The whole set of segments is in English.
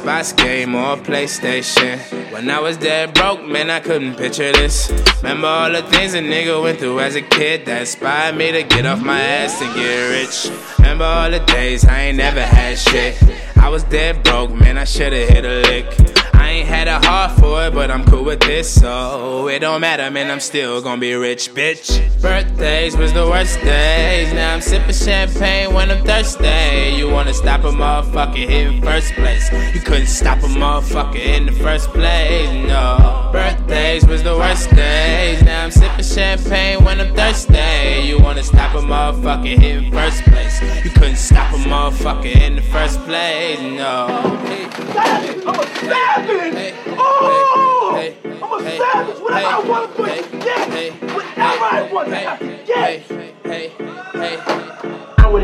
Xbox game or PlayStation. When I was dead broke, man, I couldn't picture this. Remember all the things a nigga went through as a kid that inspired me to get off my ass and get rich. Remember all the days I ain't never had shit. I was dead broke, man, I should've hit a lick. Ain't had a heart for it, but I'm cool with this, so it don't matter, man. I'm still gonna be rich, bitch. Birthdays was the worst days. Now I'm sipping champagne when I'm thirsty. You wanna stop a motherfucker in first place? You couldn't stop a motherfucker in the first place, no. Birthdays was the worst days. Now I'm sipping champagne when I'm thirsty. You wanna stop a motherfucker in first place? You couldn't stop a motherfucker in the first place, no. I'm a savage! Oh! I'm a savage! Whatever I want to put, yeah! Whatever I want to, yeah!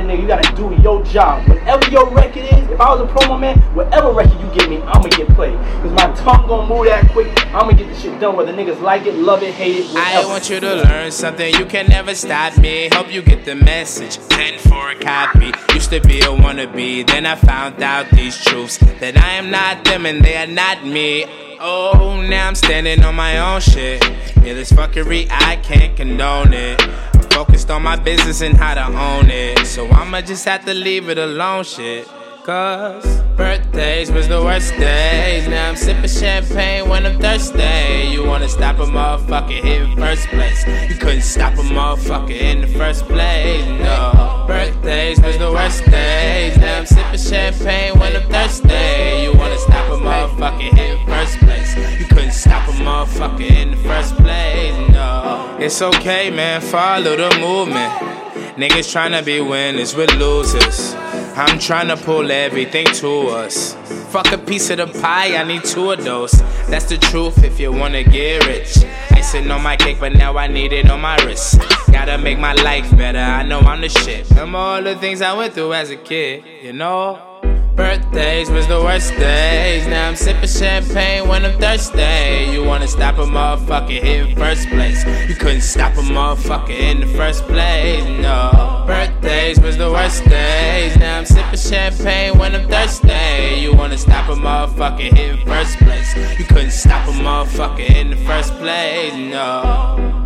I'm with a nigga, you gotta do your job. Whatever your record is, if I was a promo man, whatever record you give me, I'ma get played. Cause my tongue gonna move that quick, I'ma get the shit done whether niggas like it, love it, hate it, whatever. I want you to learn something, you can never stop me. Hope you get the message. 10 for a copy. Used to be a wannabe, then I found out these truths that I am not them and they are not me. Oh, now I'm standing on my own shit. Yeah, this fuckery, I can't condone it. Focused on my business and how to own it. So I'ma just have to leave it alone, shit. Cause birthdays was the worst days. Now I'm sipping champagne when I'm thirsty. You wanna stop a motherfucker in first place. You couldn't stop a motherfucker in the first place. No. Birthdays was the worst days. Now I'm sipping champagne when I'm thirsty. You wanna stop a motherfucker in first place. You couldn't stop a motherfucker in the first place. It's okay, man. Follow the movement. Niggas tryna be winners with losers. I'm tryna pull everything to us. Fuck a piece of the pie, I need two of those. That's the truth if you wanna get rich. Icing on my cake, but now I need it on my wrist. Gotta make my life better, I know I'm the shit. Remember all the things I went through as a kid, you know? Birthdays was the worst days. Now I'm sipping champagne when I'm thirsty. You wanna stop a motherfucker here in first place? Stop a motherfucker in the first place. No. Birthdays was the worst days. Now I'm sipping champagne when I'm thirsty. You wanna stop a motherfucker in first place? You couldn't stop a motherfucker in the first place. No.